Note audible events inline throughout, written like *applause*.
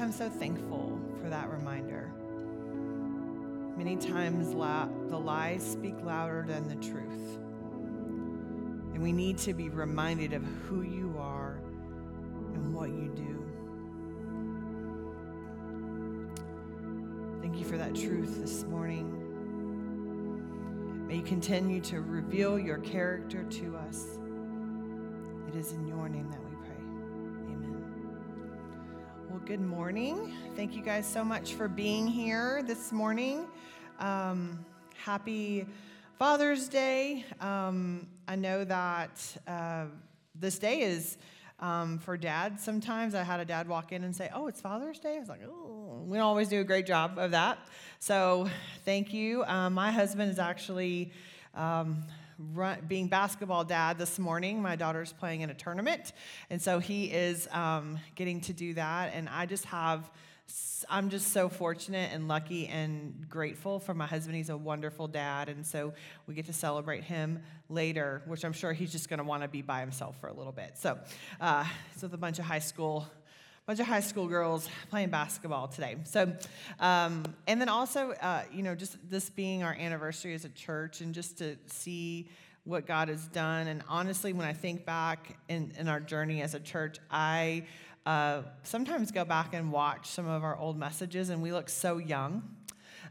I'm so thankful for that reminder. Many times the lies speak louder than the truth. And we need to be reminded of who you are and what you do. Thank you for that truth this morning. May you continue to reveal your character to us. It is in your name that good morning. Thank you guys so much for being here this morning. Um, happy Father's Day. Um, I know that uh, this day is um, for dads sometimes. I had a dad walk in and say, Oh, it's Father's Day. I was like, Oh, we don't always do a great job of that. So thank you. Um, my husband is actually. Um, run, being basketball dad this morning. My daughter's playing in a tournament, and so he is um, getting to do that. And I just have. I'm just so fortunate and lucky and grateful for my husband. He's a wonderful dad, and so we get to celebrate him later, which I'm sure he's just going to want to be by himself for a little bit. So, uh, so with a bunch of high school bunch of high school girls playing basketball today. So, um, and then also, uh, you know, just this being our anniversary as a church and just to see what God has done. And honestly, when I think back in, in our journey as a church, I uh, sometimes go back and watch some of our old messages and we look so young.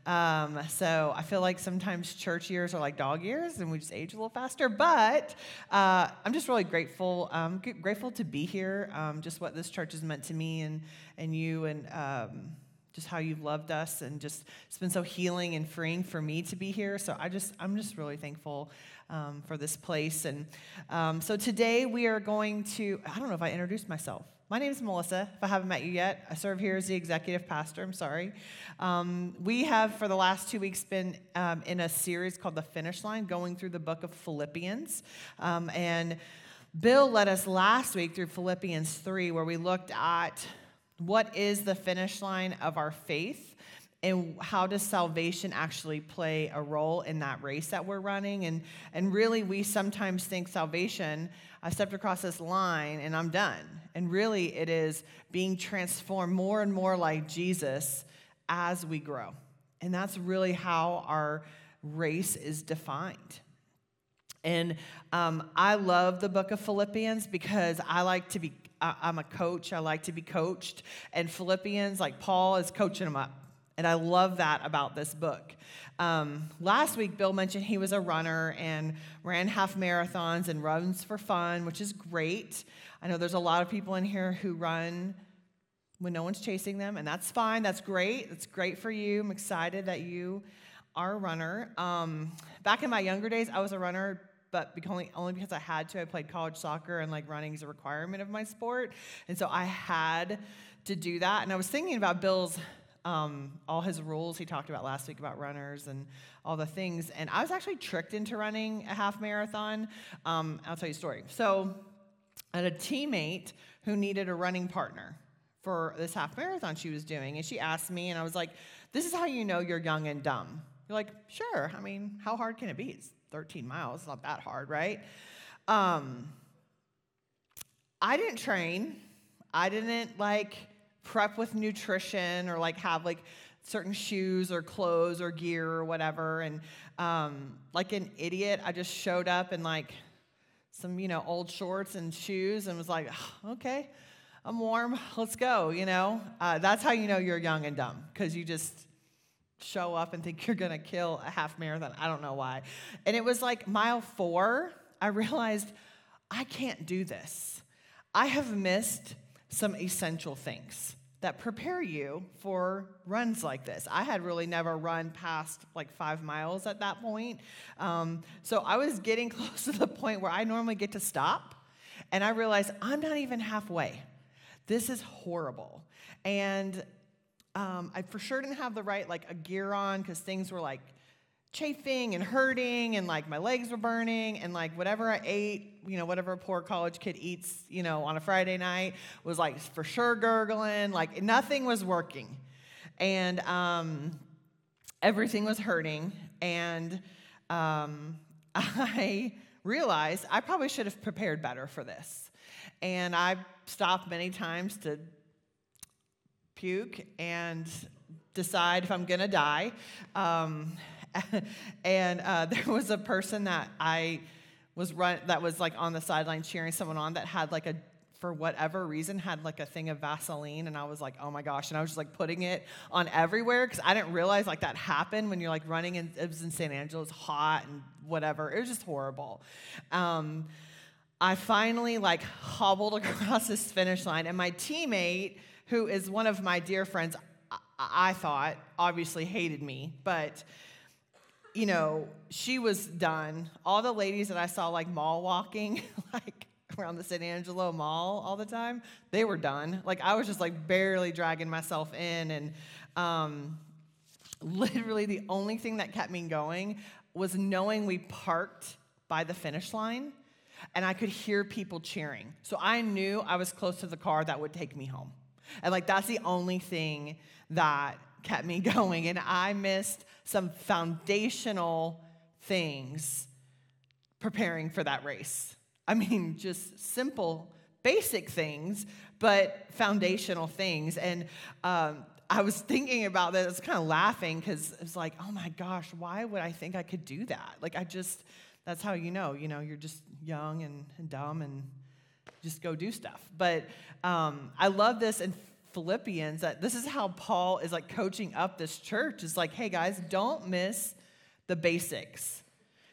Um, so I feel like sometimes church years are like dog years and we just age a little faster. But uh, I'm just really grateful, um, grateful to be here. Um, just what this church has meant to me and and you and um, just how you've loved us and just it's been so healing and freeing for me to be here. So I just I'm just really thankful um, for this place. And um, so today we are going to I don't know if I introduced myself. My name is Melissa. If I haven't met you yet, I serve here as the executive pastor. I'm sorry. Um, we have, for the last two weeks, been um, in a series called The Finish Line, going through the book of Philippians. Um, and Bill led us last week through Philippians 3, where we looked at what is the finish line of our faith and how does salvation actually play a role in that race that we're running and and really we sometimes think salvation i stepped across this line and i'm done and really, it is being transformed more and more like Jesus as we grow. And that's really how our race is defined. And um, I love the book of Philippians because I like to be, I'm a coach, I like to be coached. And Philippians, like Paul is coaching them up. And I love that about this book. Um, last week, Bill mentioned he was a runner and ran half marathons and runs for fun, which is great. I know there's a lot of people in here who run when no one's chasing them, and that's fine. That's great. That's great for you. I'm excited that you are a runner. Um, back in my younger days, I was a runner, but only, only because I had to. I played college soccer, and like running is a requirement of my sport. And so I had to do that. And I was thinking about Bill's um, all his rules he talked about last week about runners and all the things. And I was actually tricked into running a half marathon. Um, I'll tell you a story. So I had a teammate who needed a running partner for this half marathon she was doing. And she asked me, and I was like, This is how you know you're young and dumb. You're like, Sure. I mean, how hard can it be? It's 13 miles. It's not that hard, right? Um, I didn't train. I didn't like prep with nutrition or like have like certain shoes or clothes or gear or whatever. And um, like an idiot, I just showed up in like some, you know, old shorts and shoes and was like, okay, I'm warm, let's go, you know? Uh, that's how you know you're young and dumb, because you just show up and think *laughs* you're gonna kill a half marathon. I don't know why. And it was like mile four, I realized I can't do this. I have missed some essential things that prepare you for runs like this. I had really never run past like five miles at that point. Um, so I was getting *laughs* close to the point where I normally get to stop, and I realized I'm not even halfway. This is horrible. And um, I for sure didn't have the right like a gear on because things were like chafing and hurting and like my legs were burning and like whatever I ate, you know, whatever a poor college kid eats, you know, on a Friday night was like for sure gurgling, like nothing was working. And um, everything was hurting. And um, *laughs* I realized I probably should have prepared better for this. And I stopped many times to puke and decide if I'm gonna die. Um, *laughs* and uh, *laughs* there was a person that I was run that was like on the sideline cheering someone on that had like a for whatever reason had like a thing of Vaseline and I was like, "Oh my gosh." And I was just like putting it on everywhere cuz I didn't realize like that happened when you're like running in it was in San Angelo, it's hot and whatever. It was just horrible. Um, I finally like hobbled *laughs* across this finish line and my teammate who is one of my dear friends I, I thought obviously hated me, but you know, she was done. All the ladies that I saw like mall walking, *laughs* like around the San Angelo Mall all the time, they were done. Like I was just like barely dragging myself in, and um, literally the only thing that kept me going was knowing we parked by the finish line, and I could hear people cheering. So I knew I was close to the car that would take me home, and like that's the only thing that kept me *laughs* going. And I missed some foundational things preparing for that race. I mean, just simple, basic things, but foundational things. And um, I was thinking about this, I was kind of laughing because it was like, oh my gosh, why would I think I could do that? Like, I just, that's how you know, you know, you're just young and, and dumb and just go do stuff. But um, I love this. And Philippians that this is how Paul is like coaching up this church. Is like, hey guys, don't miss the basics.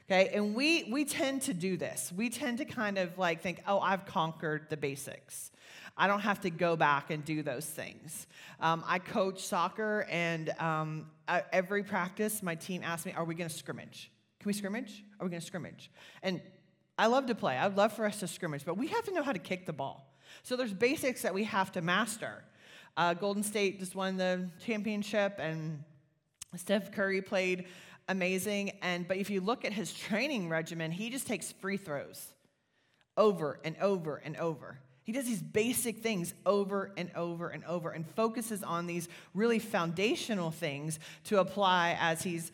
Okay, and we we tend to do this. We tend to kind of like think, oh, I've conquered the basics. I don't have to go back and do those things. Um, I coach soccer, and um, every practice, my team asks me, "Are we going to scrimmage? Can we scrimmage? Are we going to scrimmage?" And I love to play. I'd love for us to scrimmage, but we have to know how to kick the ball. So there's basics that we have to master. Uh, Golden State just won the championship, and Steph Curry played amazing. And but if you look at his training regimen, he just takes free throws over and over and over. He does these basic things over and over and over and focuses on these really foundational things to apply as he's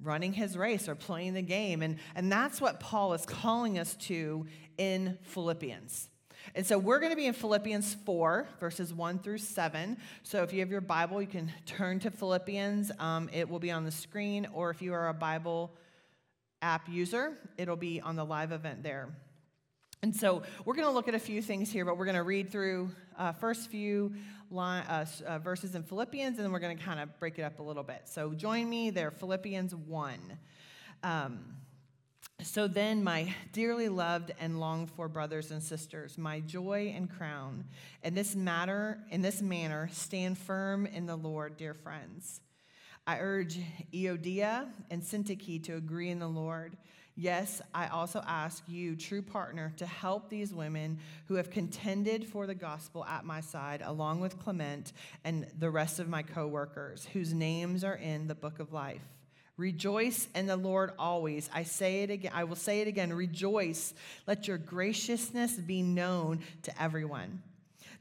running his race or playing the game. And, and that's what Paul is calling us to in Philippians. And so we're going to be in Philippians 4, verses 1 through 7. So if you have your Bible, you can turn to Philippians. Um, it will be on the screen, or if you are a Bible app user, it'll be on the live event there. And so we're going to look at a few things here, but we're going to read through uh, first few line, uh, uh, verses in Philippians, and then we're going to kind of break it up a little bit. So join me there, Philippians 1. Um, so then, my dearly loved and longed for brothers and sisters, my joy and crown, in this matter, in this manner, stand firm in the Lord, dear friends. I urge Euodia and Syntyche to agree in the Lord. Yes, I also ask you, true partner, to help these women who have contended for the gospel at my side, along with Clement and the rest of my co workers, whose names are in the book of life. Rejoice in the Lord always. I say it again. I will say it again. Rejoice. Let your graciousness be known to everyone.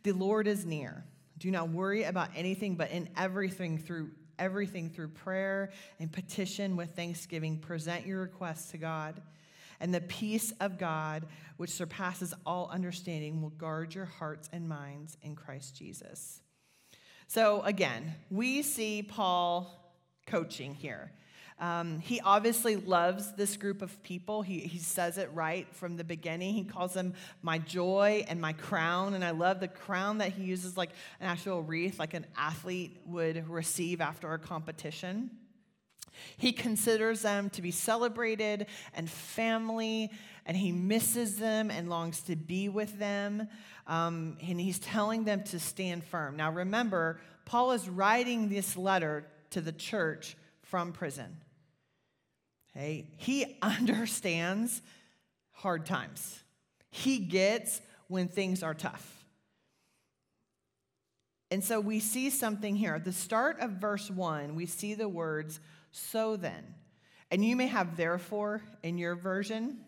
The Lord is near. Do not worry about anything, but in everything through everything through prayer and petition with thanksgiving, present your requests to God. And the peace of God, which surpasses all understanding, will guard your hearts and minds in Christ Jesus. So, again, we see Paul coaching here. Um, he obviously loves this group of people. He, he says it right from the beginning. He calls them my joy and my crown. And I love the crown that he uses like an actual wreath, like an athlete would receive after a competition. He considers them to be celebrated and family, and he misses them and longs to be with them. Um, and he's telling them to stand firm. Now, remember, Paul is writing this letter to the church from prison. Okay? He *laughs* understands hard times. He gets when things are tough. And so we see something here. At the start of verse 1, we see the words, so then. And you may have therefore in your version.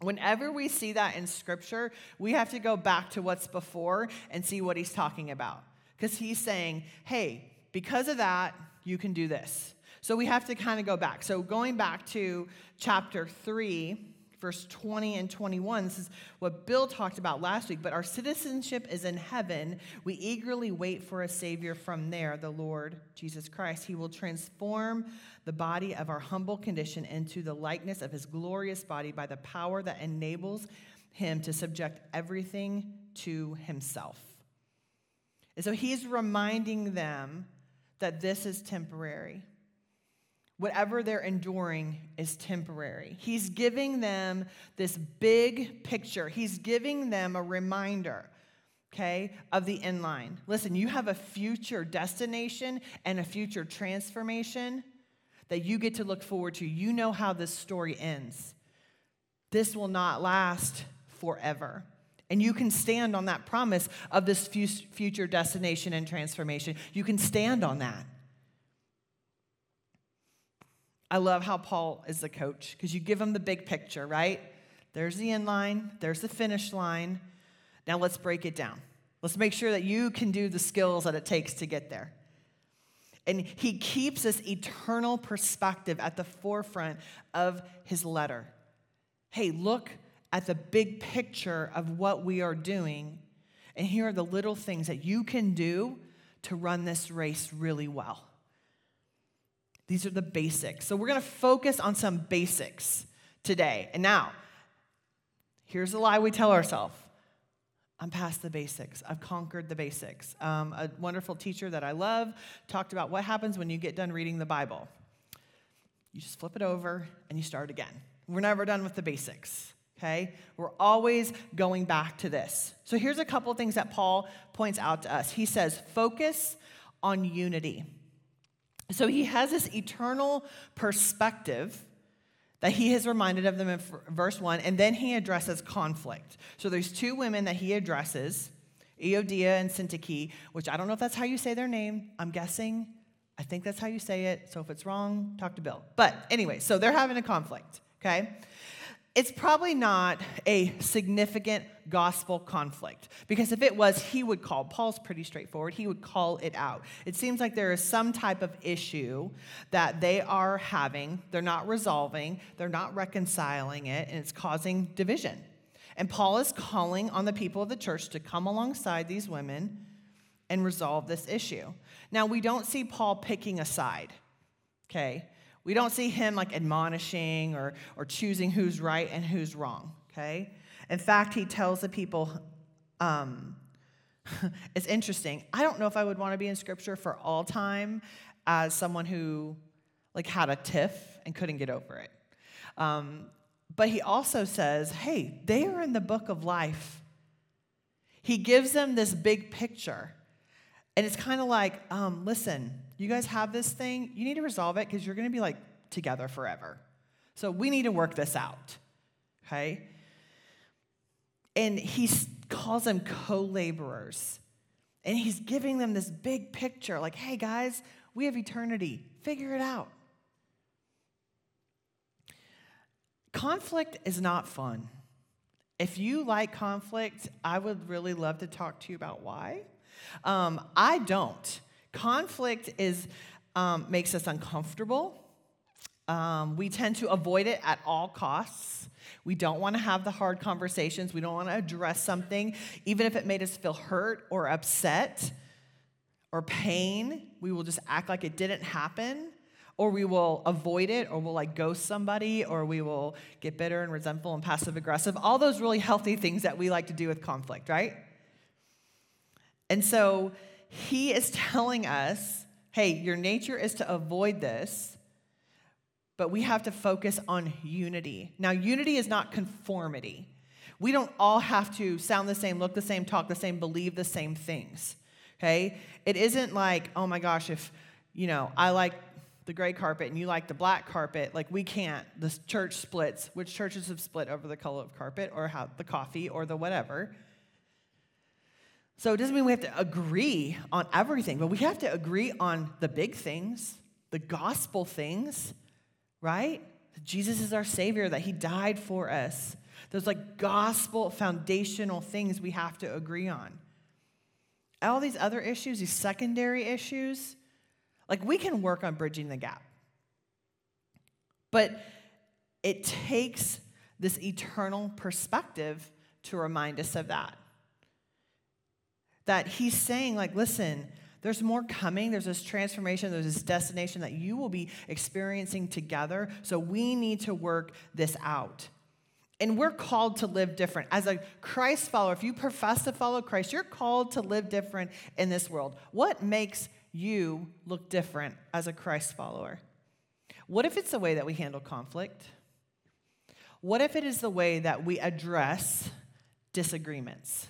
Whenever we see that in scripture, we have to go back to what's before and see what he's talking about. Because he's saying, hey, because of that, you can do this. So we have to kind of go back. So going back to chapter 3, verse 20 and 21. This is what Bill talked about last week. But our citizenship is in heaven. We eagerly wait for a Savior from there, the Lord Jesus Christ. He will transform the body of our humble condition into the likeness of his glorious body by the power that enables him to subject everything to himself. And so he's reminding them that this is temporary. Whatever they're enduring is temporary. He's giving them this big picture. He's giving them a reminder, okay, of the end line. Listen, you have a future destination and a future transformation that you get to look forward to. You know how this story ends. This will not last forever. And you can stand on that promise of this future destination and transformation. You can stand on that. I love how Paul is the coach because you give him the big picture, right? There's the end line, there's the finish line. Now let's break it down. Let's make sure that you can do the skills that it takes to get there. And he keeps this eternal perspective at the forefront of his letter. Hey, look at the big picture of what we are doing. And here are the little things that you can do to run this race really well. These are the basics. So we're going to focus on some basics today. And now, here's a lie we tell ourselves I'm past the basics. I've conquered the basics. Um, a wonderful teacher that I love talked about what happens when you get done reading the Bible. You just flip it over and you start again. We're never done with the basics, okay? We're always going back to this. So here's a couple things that Paul points out to us. He says, focus on unity. So he has this eternal perspective that he has reminded of them in verse 1, and then he addresses conflict. So there's two women that he addresses, Euodia and Syntyche, which I don't know if that's how you say their name. I'm guessing. I think that's how you say it. So if it's wrong, talk to Bill. But anyway, so they're having a conflict, okay? It's probably not a significant gospel conflict because if it was, he would call. Paul's pretty straightforward. He would call it out. It seems like there is some type of issue that they are having, they're not resolving, they're not reconciling it, and it's causing division. And Paul is calling on the people of the church to come alongside these women and resolve this issue. Now, we don't see Paul picking a side, okay? We don't see him like admonishing or, or choosing who's right and who's wrong, okay? In fact, he tells the people, um, *laughs* it's interesting. I don't know if I would want to be in scripture for all time as someone who like had a tiff and couldn't get over it. Um, but he also says, hey, they are in the book of life. He gives them this big picture. And it's kind of like, um, listen, you guys have this thing, you need to resolve it because you're going to be like together forever. So we need to work this out. Okay? And he calls them co laborers. And he's giving them this big picture like, hey guys, we have eternity. Figure it out. Conflict is not fun. If you like conflict, I would really love to talk to you about why. Um, I don't. Conflict is, um, makes us uncomfortable. Um, we tend to avoid it at all costs. We don't want to have the hard conversations. We don't want to address something, even if it made us feel hurt or upset or pain. We will just act like it didn't happen, or we will avoid it, or we'll like ghost somebody, or we will get bitter and resentful and passive aggressive. All those really healthy things that we like to do with conflict, right? And so he is telling us hey, your nature is to avoid this, but we have to focus on unity. Now, unity is not conformity. We don't all have to sound the same, look the same, talk the same, believe the same things. Okay? It isn't like, oh my gosh, if, you know, I like the gray carpet and you like the black carpet, like we can't. The church splits. Which churches have split over the color of carpet or how the coffee or the whatever? So it doesn't mean we have to agree on everything, but we have to agree on the big things, the gospel things, right? Jesus is our Savior, that He died for us. Those like gospel foundational things we have to agree on. All these other issues, these secondary issues, like we can work on bridging the gap. But it takes this eternal perspective to remind us of that. That he's saying, like, listen, there's more coming. There's this transformation. There's this destination that you will be experiencing together. So we need to work this out. And we're called to live different. As a Christ follower, if you profess to follow Christ, you're called to live different in this world. What makes you look different as a Christ follower? What if it's the way that we handle conflict? What if it is the way that we address disagreements?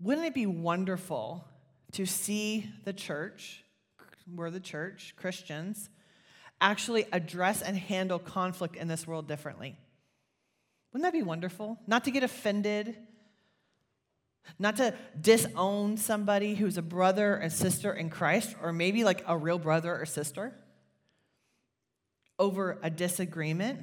Wouldn't it be wonderful to see the church, we're the church, Christians, actually address and handle conflict in this world differently? Wouldn't that be wonderful? Not to get offended, not to disown somebody who's a brother and sister in Christ, or maybe like a real brother or sister over a disagreement.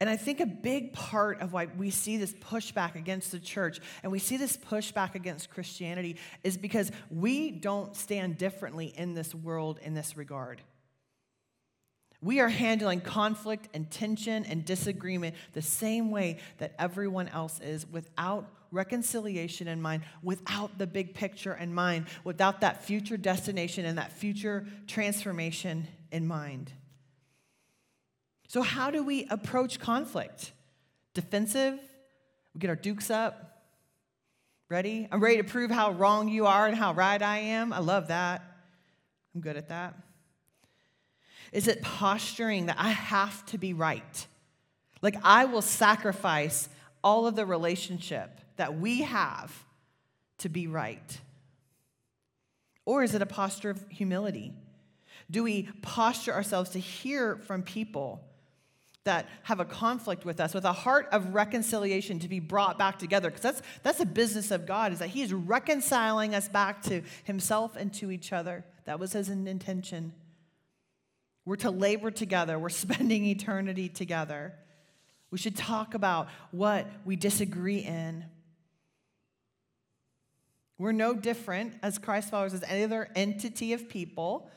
And I think a big part of why we see this pushback against the church and we see this pushback against Christianity is because we don't stand differently in this world in this regard. We are handling conflict and tension and disagreement the same way that everyone else is without reconciliation in mind, without the big picture in mind, without that future destination and that future transformation in mind. So, how do we approach conflict? Defensive? We get our dukes up. Ready? I'm ready to prove how wrong you are and how right I am. I love that. I'm good at that. Is it posturing that I have to be right? Like I will sacrifice all of the relationship that we have to be right? Or is it a posture of humility? Do we posture ourselves to hear from people that have a conflict with us with a heart of reconciliation to be brought back together because that's that's the business of god is that he's reconciling us back to himself and to each other. That was his intention. We're to labor together. We're *laughs* spending eternity together. We should talk about what we disagree in. We're no different as christ followers as any other entity of people.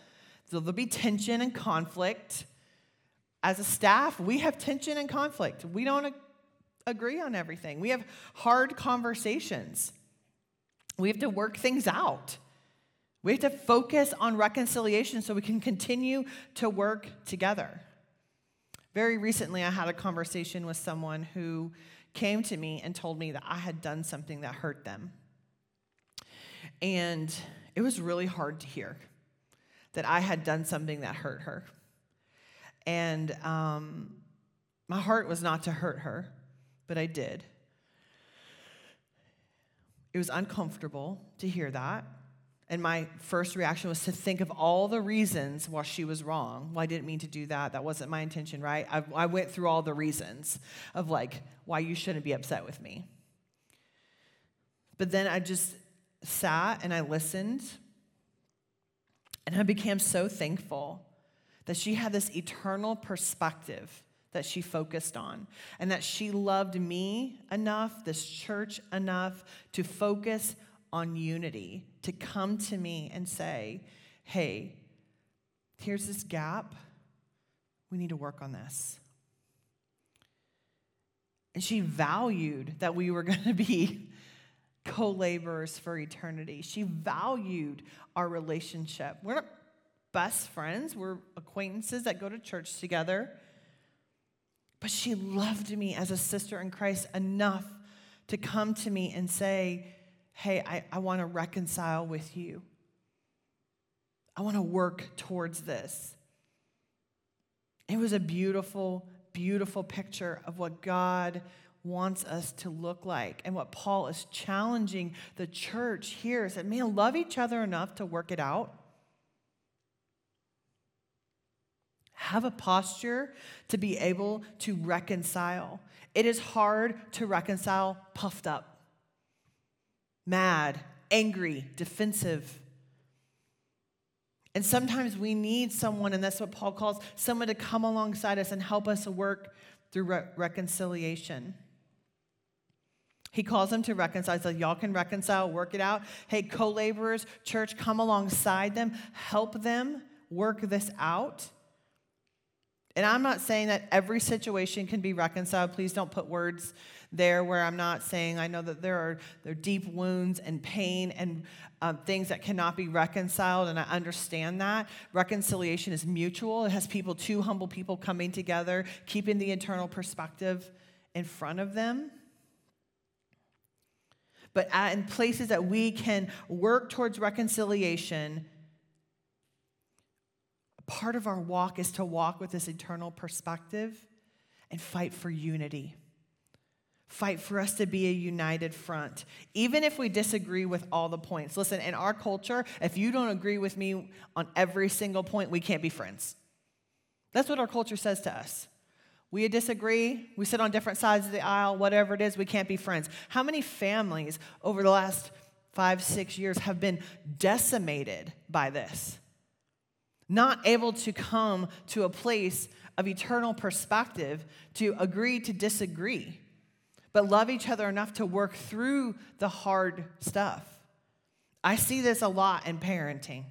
So there'll be tension and conflict as a staff, we have tension and conflict. We don't agree on everything. We have hard conversations. We have to work things out. We have to focus on reconciliation so we can continue to work together. Very recently, I had a conversation with someone who came to me and told me that I had done something that hurt them. And it was really hard to hear that I had done something that hurt her. And um, my heart was not to hurt her, but I did. It was uncomfortable to hear that. And my first reaction was to think of all the reasons why she was wrong. Well, I didn't mean to do that. That wasn't my intention, right? I, I went through all the reasons of like why you shouldn't be upset with me. But then I just sat and I listened. And I became so thankful that she had this eternal perspective that she focused on, and that she loved me enough, this church enough, to focus on unity, to come to me and say, hey, here's this gap. We need to work on this. And she valued that we were *laughs* going to be co laborers for eternity. She valued our relationship. We're not best friends, we're acquaintances that go to church together. But she loved me as a sister in Christ enough to come to me and say, Hey, I, I want to reconcile with you. I want to work towards this. It was a beautiful, beautiful picture of what God wants us to look like. And what Paul is challenging the church here is that, man, love each other enough to work it out. Have a posture to be able to reconcile. It is hard to reconcile puffed up, mad, angry, defensive. And sometimes we need someone, and that's what Paul calls someone to come alongside us and help us work through re- reconciliation. He calls them to reconcile. So y'all can reconcile, work it out. Hey, co laborers, church, come alongside them, help them work this out. And I'm not saying that every situation can be reconciled. Please don't put words there where I'm not saying I know that there are, there are deep wounds and pain and um, things that cannot be reconciled, and I understand that. Reconciliation is mutual, it has people, two humble people coming together, keeping the internal perspective in front of them. But in places that we can work towards reconciliation, part of our walk is to walk with this eternal perspective and fight for unity. Fight for us to be a united front, even if we disagree with all the points. Listen, in our culture, if you don't agree with me on every single point, we can't be friends. That's what our culture says to us. We disagree, we sit on different sides of the aisle, whatever it is, we can't be friends. How many families over the last five, six years have been decimated by this? Not able to come to a place of eternal perspective to agree to disagree but love each other enough to work through the hard stuff. I see this a lot in parenting.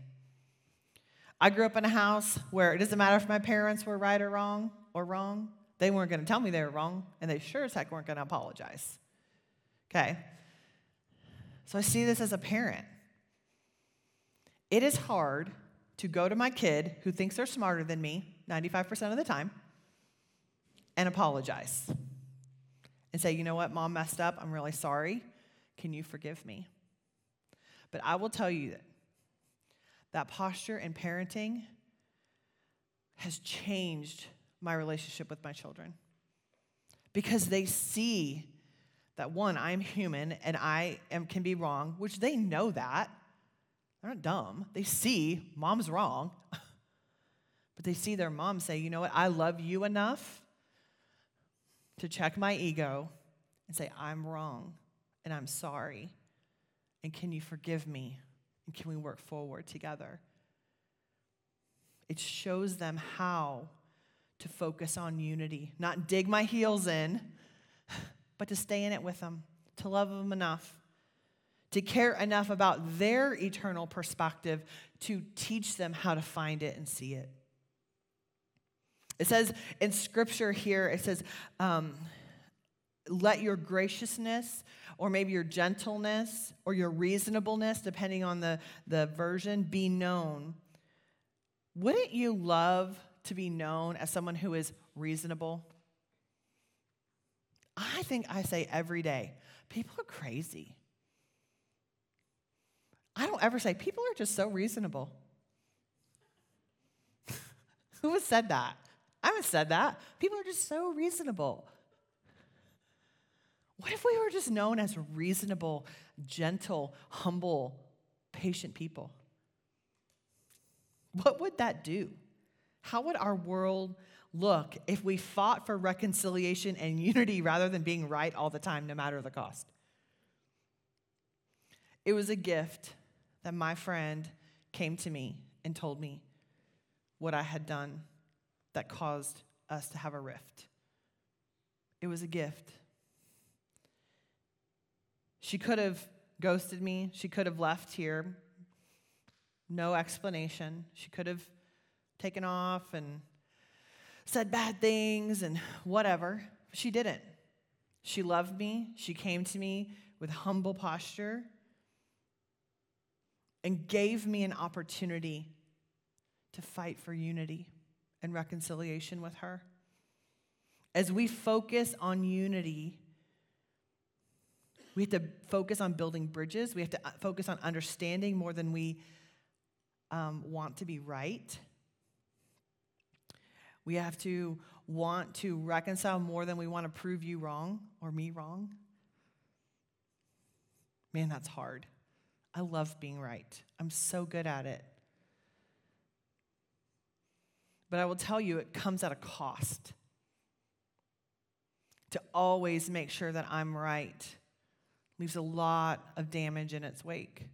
I grew up in a house where it doesn't matter if my parents were right or wrong or wrong. They weren't going to tell me they were wrong, and they sure as heck weren't going to apologize. Okay? So I see this as a parent. It is hard to go to my kid who thinks they're smarter than me 95% of the time and apologize and say, you know what, mom messed up. I'm really sorry. Can you forgive me? But I will tell you that that posture in parenting has changed my relationship with my children because they see that one, I'm human and I am, can be wrong, which they know that. They're not dumb. They see mom's wrong, *laughs* but they see their mom say, you know what, I love you enough to check my ego and say, I'm wrong and I'm sorry. And can you forgive me? And can we work forward together? It shows them how to focus on unity, not dig my heels in, *laughs* but to stay in it with them, to love them enough, to care enough about their eternal perspective to teach them how to find it and see it. It says in scripture here, it says, um, let your graciousness or maybe your gentleness or your reasonableness, depending on the, the version, be known. Wouldn't you love to be known as someone who is reasonable? I think I say every day, people are crazy. I don't ever say, people are just so reasonable. *laughs* Who has said that? I haven't said that. People are just so reasonable. What if we were just known as reasonable, gentle, humble, patient people? What would that do? How would our world look if we fought for reconciliation and unity rather than being right all the time, no matter the cost? It was a gift that my friend came to me and told me what I had done that caused us to have a rift. It was a gift. She could have ghosted me. She could have left here. No explanation. She could have taken off and said bad things and whatever. She didn't. She loved me. She came to me with humble posture and gave me an opportunity to fight for unity and reconciliation with her. As we focus on unity, we have to focus on building bridges. We have to uh, focus on understanding more than we um, want to be right. We have to want to reconcile more than we want to prove you wrong or me wrong. Man, that's hard. I love being right, I'm so good at it. But I will tell you, it comes at a cost to always make sure that I'm right. Leaves a lot of damage in its wake.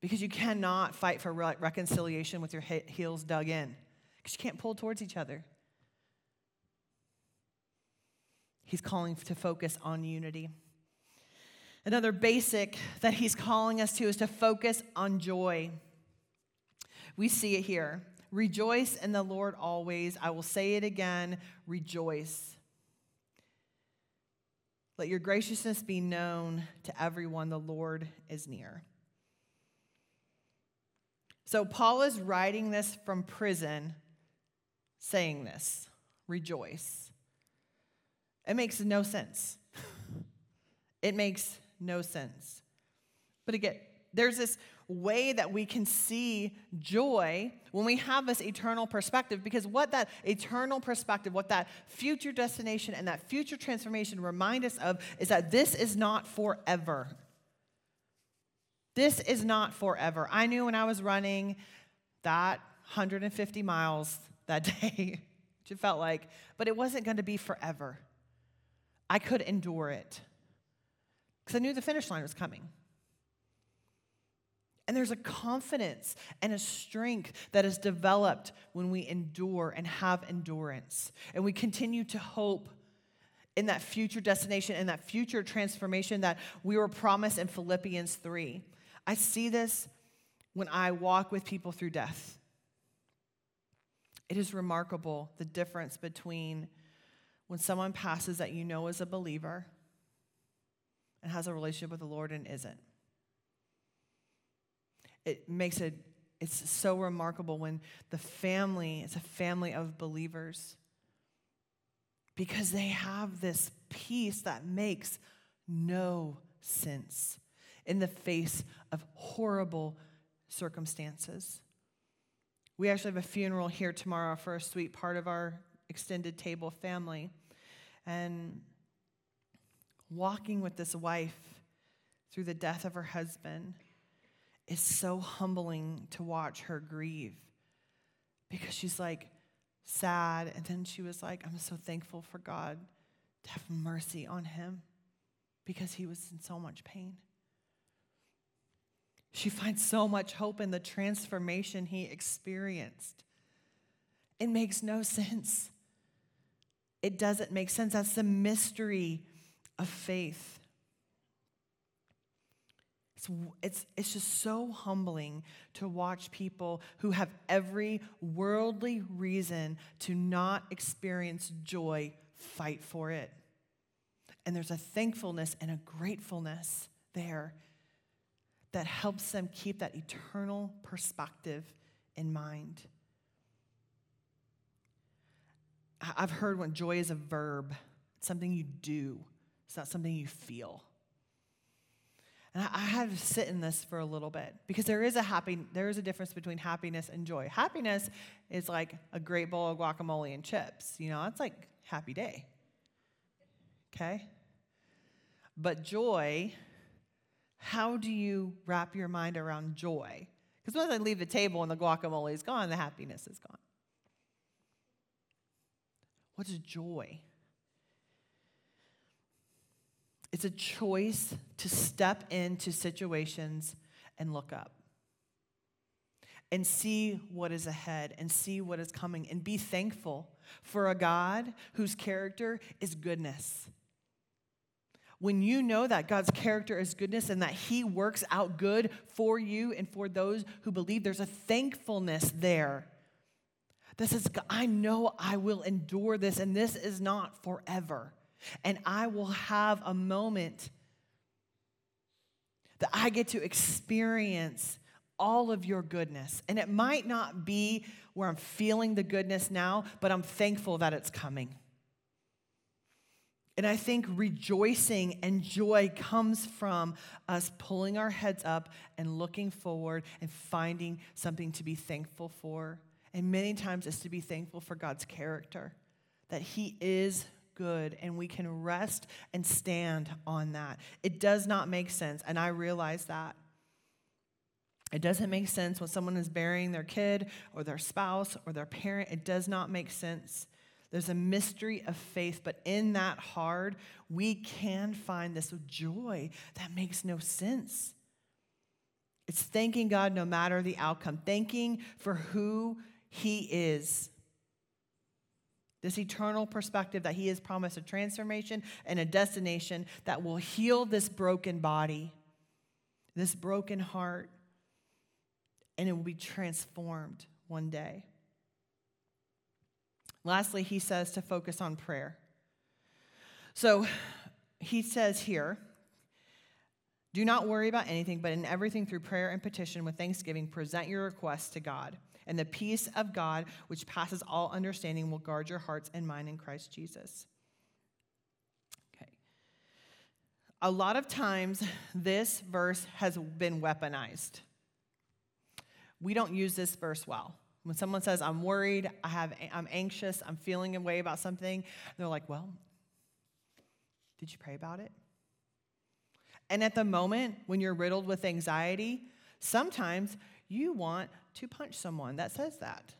Because you cannot fight for re- reconciliation with your he- heels dug in, because you can't pull towards each other. He's calling to focus on unity. Another basic that he's calling us to is to focus on joy. We see it here Rejoice in the Lord always. I will say it again rejoice. Let your graciousness be known to everyone. The Lord is near. So, Paul is writing this from prison, saying this rejoice. It makes no sense. *laughs* it makes no sense. But again, there's this way that we can see joy when we have this eternal perspective because what that eternal perspective what that future destination and that future transformation remind us of is that this is not forever. This is not forever. I knew when i was running that 150 miles that *laughs* day which it felt like but it wasn't going to be forever. I could endure it because i knew the finish line was coming and there's a confidence and a strength that is developed when we endure and have endurance. And we continue to hope in that future destination and that future transformation that we were promised in Philippians 3. I see this when I walk with people through death. It is remarkable the difference between when someone passes that you know is a believer and has a relationship with the Lord and isn't it makes it it's so remarkable when the family is a family of believers because they have this peace that makes no sense in the face of horrible circumstances. We actually have a funeral here tomorrow for a sweet part of our extended table family. And walking with this wife through the death of her husband is so humbling to watch her grieve because she's like sad. And then she was like, I'm so thankful for God to have mercy on him because he was in so much pain. She finds so much hope in the transformation he experienced. It makes no sense. It doesn't make sense. That's the mystery of faith. It's, it's, it's just so humbling to watch people who have every worldly reason to not experience joy fight for it. And there's a thankfulness and a gratefulness there that helps them keep that eternal perspective in mind. I've heard when joy is a verb, something you do, it's not something you feel. And I, had to sit in this for a little bit because there is a happy, there is a difference between happiness and joy. Happiness is like a great bowl of guacamole and chips. You know, it's like happy day. Okay? But joy, how do you wrap your mind around joy? Because once I leave the table and the guacamole is gone, the happiness is gone. What's joy? It's a choice to step into situations and look up and see what is ahead and see what is coming and be thankful for a God whose character is goodness. When you know that God's character is goodness and that He works out good for you and for those who believe, there's a thankfulness there that says, I know I will endure this and this is not forever and I will have a moment that I get to experience all of your goodness. And it might not be where I'm feeling the goodness now, but I'm thankful that it's coming. And I think rejoicing and joy comes from us pulling our heads up and looking forward and finding something to be thankful for. And many times it's to be thankful for God's character, that He is good and we can rest and stand on that. It does not make sense, and I realize that. It doesn't make sense when someone is burying their kid or their spouse or their parent. It does not make sense. There's a mystery of faith, but in that hard, we can find this joy that makes no sense. It's thanking God no matter the outcome, thanking for who He is this eternal perspective that He has promised a transformation and a destination that will heal this broken body, this broken heart, and it will be transformed one day. Lastly, he says to focus on prayer. So he says here, do not worry about anything, but in everything through prayer and petition with thanksgiving, present your requests to God. And the peace of God, which passes all understanding, will guard your hearts and mind in Christ Jesus. Okay. A lot of times, this verse has been weaponized. We don't use this verse well. When someone says, I'm worried, I have, I'm anxious, I'm feeling a way about something, they're like, Well, did you pray about it? And at the moment when you're riddled with anxiety, sometimes you want to punch someone that says that.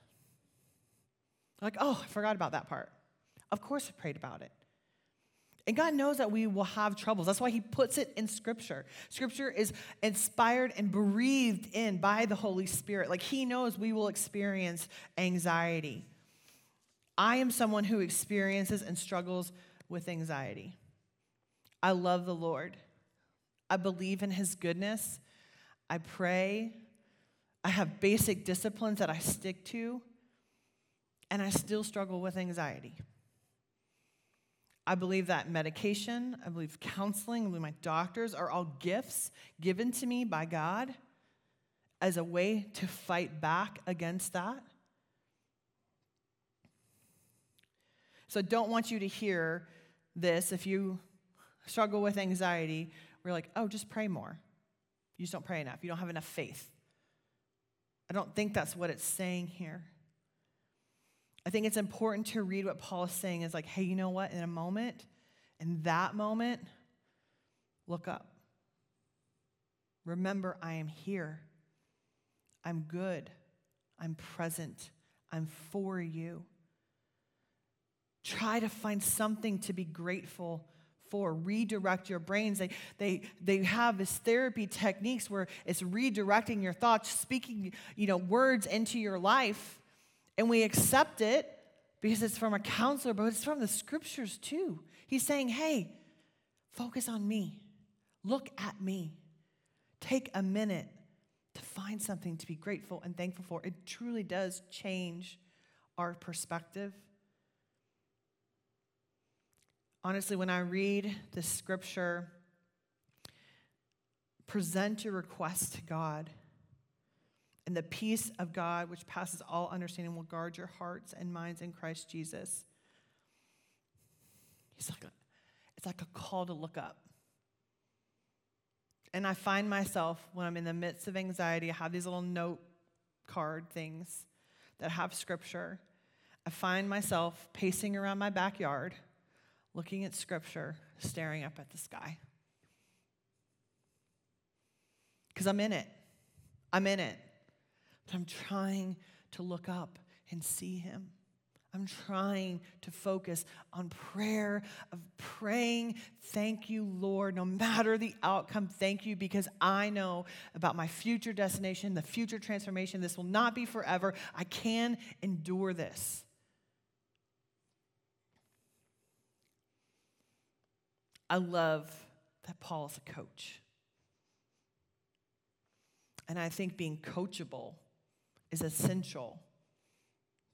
Like, oh, I forgot about that part. Of course, I prayed about it. And God knows that we will have troubles. That's why He puts it in Scripture. Scripture is inspired and breathed in by the Holy Spirit. Like He knows we will experience anxiety. I am someone who experiences and struggles with anxiety. I love the Lord. I believe in His goodness. I pray. I have basic disciplines that I stick to. And I still struggle with anxiety. I believe that medication, I believe counseling, I believe my doctors are all gifts given to me by God as a way to fight back against that. So I don't want you to hear this if you struggle with anxiety. We're like, oh, just pray more. You just don't pray enough. You don't have enough faith. I don't think that's what it's saying here. I think it's important to read what Paul is saying is like, hey, you know what? In a moment, in that moment, look up. Remember, I am here. I'm good. I'm present. I'm for you. Try to find something to be grateful Redirect your brains. They, they, they have this therapy techniques where it's redirecting your thoughts, speaking you know, words into your life and we accept it because it's from a counselor, but it's from the scriptures too. He's saying, hey, focus on me, look at me, take a minute to find something to be grateful and thankful for. It truly does change our perspective. Honestly, when I read the scripture, present your request to God and the peace of God, which passes all understanding, will guard your hearts and minds in Christ Jesus. He's like a, it's like a call to look up. And I find myself when I'm in the midst of anxiety, I have these little note card things that have scripture. I find myself pacing around my backyard, looking at scripture, staring up at the sky. Because I'm in it. I'm in it. But I'm trying to look up and see him. I'm trying to focus on prayer, of praying, thank you, Lord, no matter the outcome, thank you, because I know about my future destination, the future transformation. This will not be forever. I can endure this. I love that Paul is a coach. And I think being coachable is essential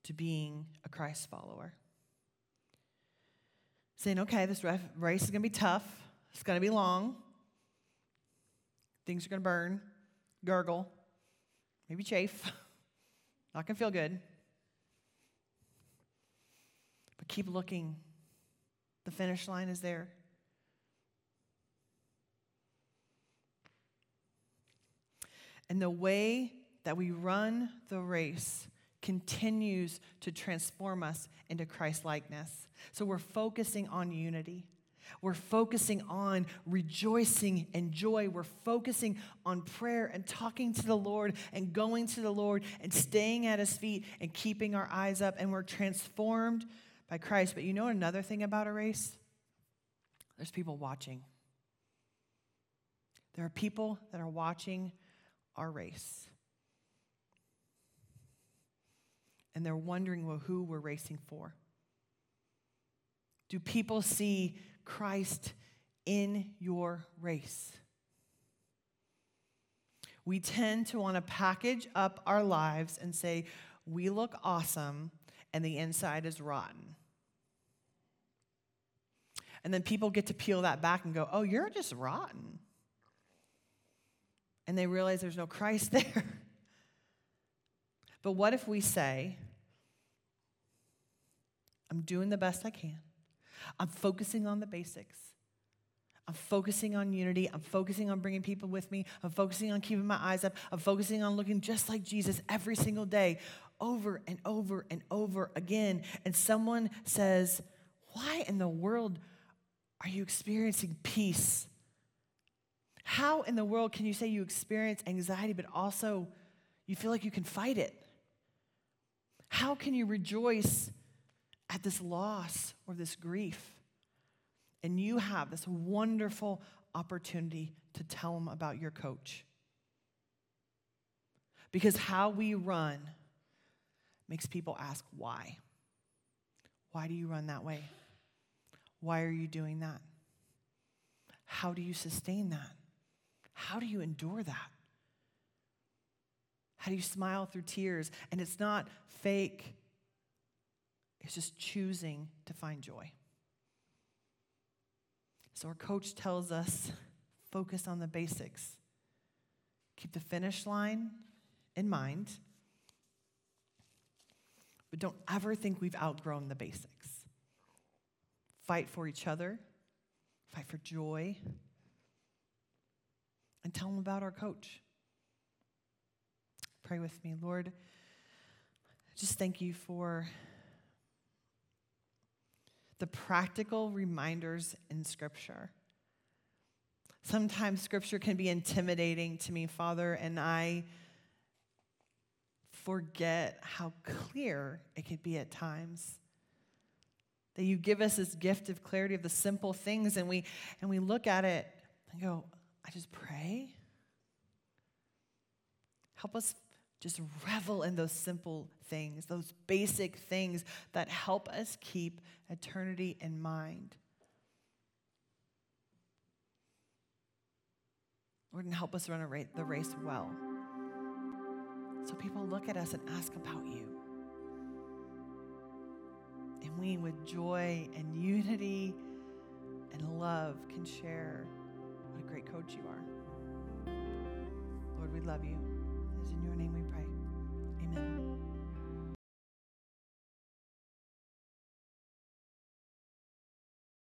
to being a Christ follower. Saying, okay, this race is going to be tough, it's going to be long, things are going to burn, gurgle, maybe chafe, *laughs* not going to feel good. But keep looking. The finish line is there. And the way that we run the race continues to transform us into Christ likeness. So we're focusing on unity. We're focusing on rejoicing and joy. We're focusing on prayer and talking to the Lord and going to the Lord and staying at his feet and keeping our eyes up. And we're transformed by Christ. But you know another thing about a race? There's people watching. There are people that are watching our race. and they're wondering well, who we're racing for. Do people see Christ in your race? We tend to want to package up our lives and say, we look awesome and the inside is rotten. And then people get to peel that back and go, oh, you're just rotten. And they realize there's no Christ *laughs* there. but what if we say, I'm doing the best I can, I'm focusing on the basics. I'm focusing on unity. I'm focusing on bringing people with me. I'm focusing on keeping my eyes up. I'm focusing on looking just like Jesus every single day, over and over and over again. And someone says, Why in the world are you experiencing peace? How in the world can you say you experience anxiety, but also you feel like you can fight it? How can you rejoice at this loss or this grief? And you have this wonderful opportunity to tell them about your coach. Because how we run makes people ask why. Why do you run that way? Why are you doing that? How do you sustain that? How do you endure that? How do you smile through tears? And it's not fake, it's just choosing to find joy. So, our coach tells us focus on the basics, keep the finish line in mind, but don't ever think we've outgrown the basics fight for each other, fight for joy, and tell them about our coach. Pray with me, Lord. Just thank you for the practical reminders in Scripture. Sometimes Scripture can be intimidating to me, Father, and I forget how clear it could be at times that you give us this gift of clarity of the simple things and we and we look at it and go i just pray. Help us just revel in those simple things those basic things that help us keep eternity in mind. Lord and help us run the race well. So people look at us and ask about you. And we, with joy and unity and love, can share what a great coach you are. Lord, we love you. It is in your name we pray. Amen.